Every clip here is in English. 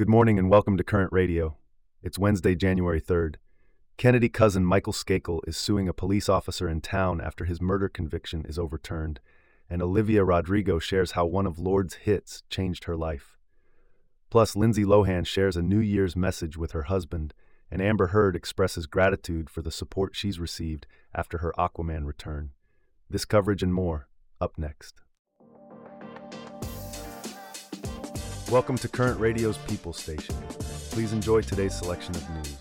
Good morning and welcome to Current Radio. It's Wednesday, January 3rd. Kennedy cousin Michael Skakel is suing a police officer in town after his murder conviction is overturned, and Olivia Rodrigo shares how one of Lorde's hits changed her life. Plus, Lindsay Lohan shares a New Year's message with her husband, and Amber Heard expresses gratitude for the support she's received after her Aquaman return. This coverage and more, up next. Welcome to Current Radio's People Station. Please enjoy today's selection of news.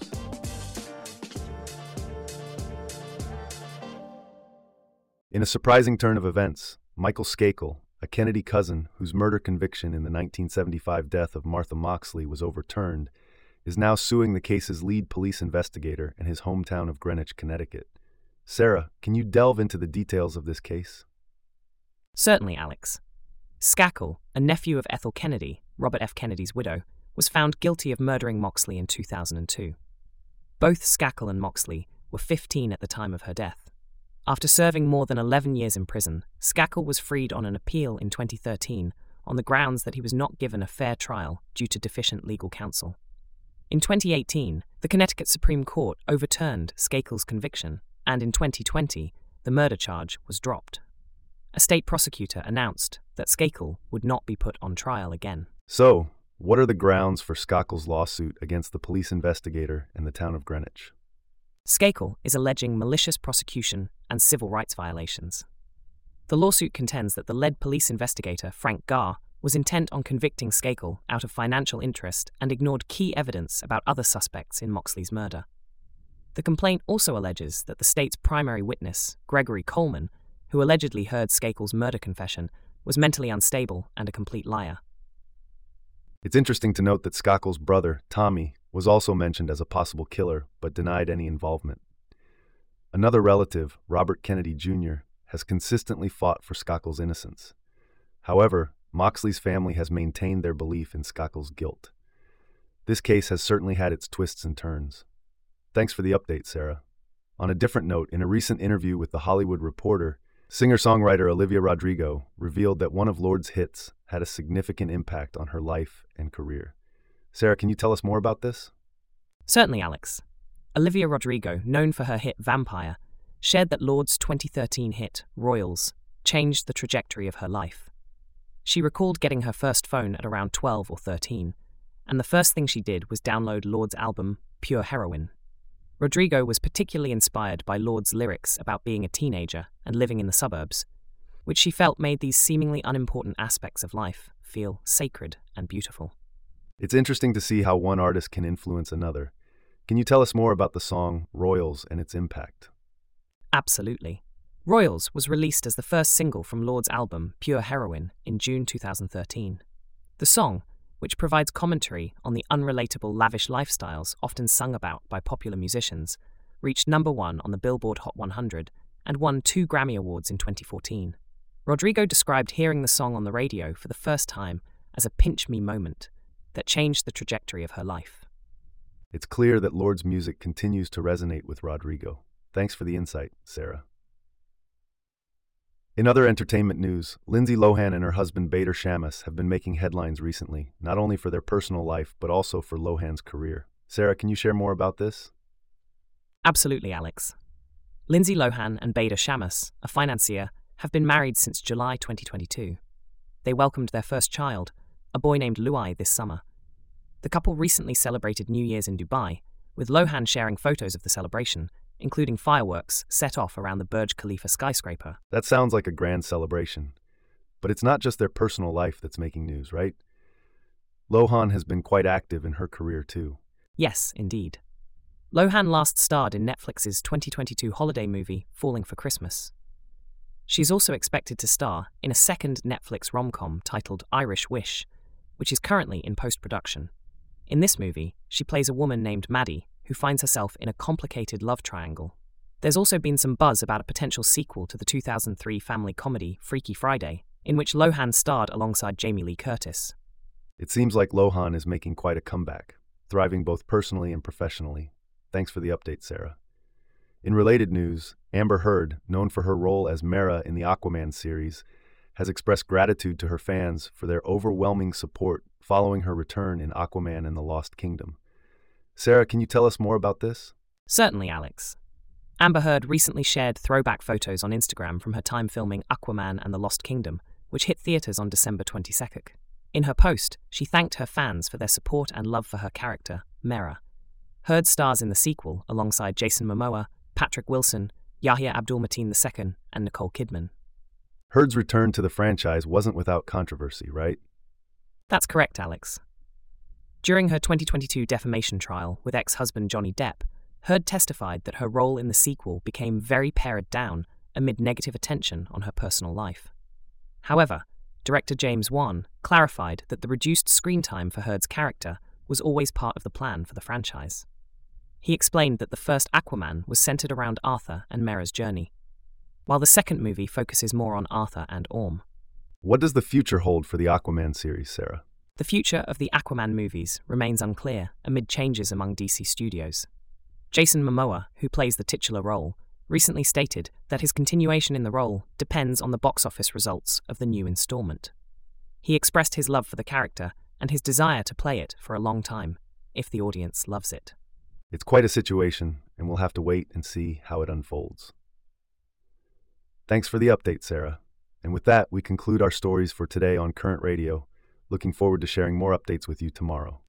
In a surprising turn of events, Michael Skakel, a Kennedy cousin whose murder conviction in the 1975 death of Martha Moxley was overturned, is now suing the case's lead police investigator in his hometown of Greenwich, Connecticut. Sarah, can you delve into the details of this case? Certainly, Alex. Skakel, a nephew of Ethel Kennedy, Robert F. Kennedy's widow, was found guilty of murdering Moxley in 2002. Both Skakel and Moxley were 15 at the time of her death. After serving more than 11 years in prison, Skakel was freed on an appeal in 2013 on the grounds that he was not given a fair trial due to deficient legal counsel. In 2018, the Connecticut Supreme Court overturned Skakel's conviction, and in 2020, the murder charge was dropped. A state prosecutor announced that Skakel would not be put on trial again. So, what are the grounds for Skakel's lawsuit against the police investigator in the town of Greenwich? Skakel is alleging malicious prosecution and civil rights violations. The lawsuit contends that the lead police investigator, Frank Garr, was intent on convicting Skakel out of financial interest and ignored key evidence about other suspects in Moxley's murder. The complaint also alleges that the state's primary witness, Gregory Coleman, who allegedly heard Skakel's murder confession, was mentally unstable and a complete liar. It's interesting to note that Skakel's brother, Tommy, was also mentioned as a possible killer but denied any involvement. Another relative, Robert Kennedy Jr., has consistently fought for Skakel's innocence. However, Moxley's family has maintained their belief in Skakel's guilt. This case has certainly had its twists and turns. Thanks for the update, Sarah. On a different note, in a recent interview with The Hollywood Reporter, singer songwriter Olivia Rodrigo revealed that one of Lorde's hits had a significant impact on her life and career. Sarah, can you tell us more about this? Certainly, Alex. Olivia Rodrigo, known for her hit Vampire, shared that Lorde's 2013 hit, Royals, changed the trajectory of her life. She recalled getting her first phone at around 12 or 13, and the first thing she did was download Lorde's album, Pure Heroin. Rodrigo was particularly inspired by Lorde's lyrics about being a teenager and living in the suburbs, which she felt made these seemingly unimportant aspects of life feel sacred and beautiful. It's interesting to see how one artist can influence another. Can you tell us more about the song Royals and its impact? Absolutely. Royals was released as the first single from Lorde's album, Pure Heroin, in June 2013. The song, which provides commentary on the unrelatable lavish lifestyles often sung about by popular musicians, reached number one on the Billboard Hot 100 and won two Grammy Awards in 2014. Rodrigo described hearing the song on the radio for the first time as a pinch me moment that changed the trajectory of her life. It's clear that Lorde's music continues to resonate with Rodrigo. Thanks for the insight, Sarah. In other entertainment news, Lindsay Lohan and her husband Bader Shammas have been making headlines recently, not only for their personal life, but also for Lohan's career. Sarah, can you share more about this? Absolutely, Alex. Lindsay Lohan and Bader Shammas, a financier, have been married since July 2022. They welcomed their first child, a boy named Luai, this summer. The couple recently celebrated New Year's in Dubai, with Lohan sharing photos of the celebration including fireworks set off around the Burj Khalifa skyscraper. That sounds like a grand celebration. But it's not just their personal life that's making news, right? Lohan has been quite active in her career too. Yes, indeed. Lohan last starred in Netflix's 2022 holiday movie, Falling for Christmas. She's also expected to star in a second Netflix rom com titled Irish Wish, which is currently in post production. In this movie, she plays a woman named Maddie who finds herself in a complicated love triangle. There's also been some buzz about a potential sequel to the 2003 family comedy Freaky Friday, in which Lohan starred alongside Jamie Lee Curtis. It seems like Lohan is making quite a comeback, thriving both personally and professionally. Thanks for the update, Sarah. In related news, Amber Heard, known for her role as Mera in the Aquaman series, has expressed gratitude to her fans for their overwhelming support following her return in Aquaman and the Lost Kingdom. Sarah, can you tell us more about this? Certainly, Alex. Amber Heard recently shared throwback photos on Instagram from her time filming Aquaman and the Lost Kingdom, which hit theaters on December 22nd. In her post, she thanked her fans for their support and love for her character, Mera. Heard stars in the sequel alongside Jason Momoa, Patrick Wilson, Yahya Abdul Mateen II, and Nicole Kidman. Heard's return to the franchise wasn't without controversy, right? That's correct, Alex. During her 2022 defamation trial with ex husband Johnny Depp, Heard testified that her role in the sequel became very pared down amid negative attention on her personal life. However, director James Wan clarified that the reduced screen time for Heard's character was always part of the plan for the franchise. He explained that the first Aquaman was centered around Arthur and Mera's journey, while the second movie focuses more on Arthur and Orm. What does the future hold for the Aquaman series, Sarah? The future of the Aquaman movies remains unclear amid changes among DC studios. Jason Momoa, who plays the titular role, recently stated that his continuation in the role depends on the box office results of the new installment. He expressed his love for the character and his desire to play it for a long time, if the audience loves it. It's quite a situation, and we'll have to wait and see how it unfolds. Thanks for the update, Sarah. And with that, we conclude our stories for today on Current Radio. Looking forward to sharing more updates with you tomorrow.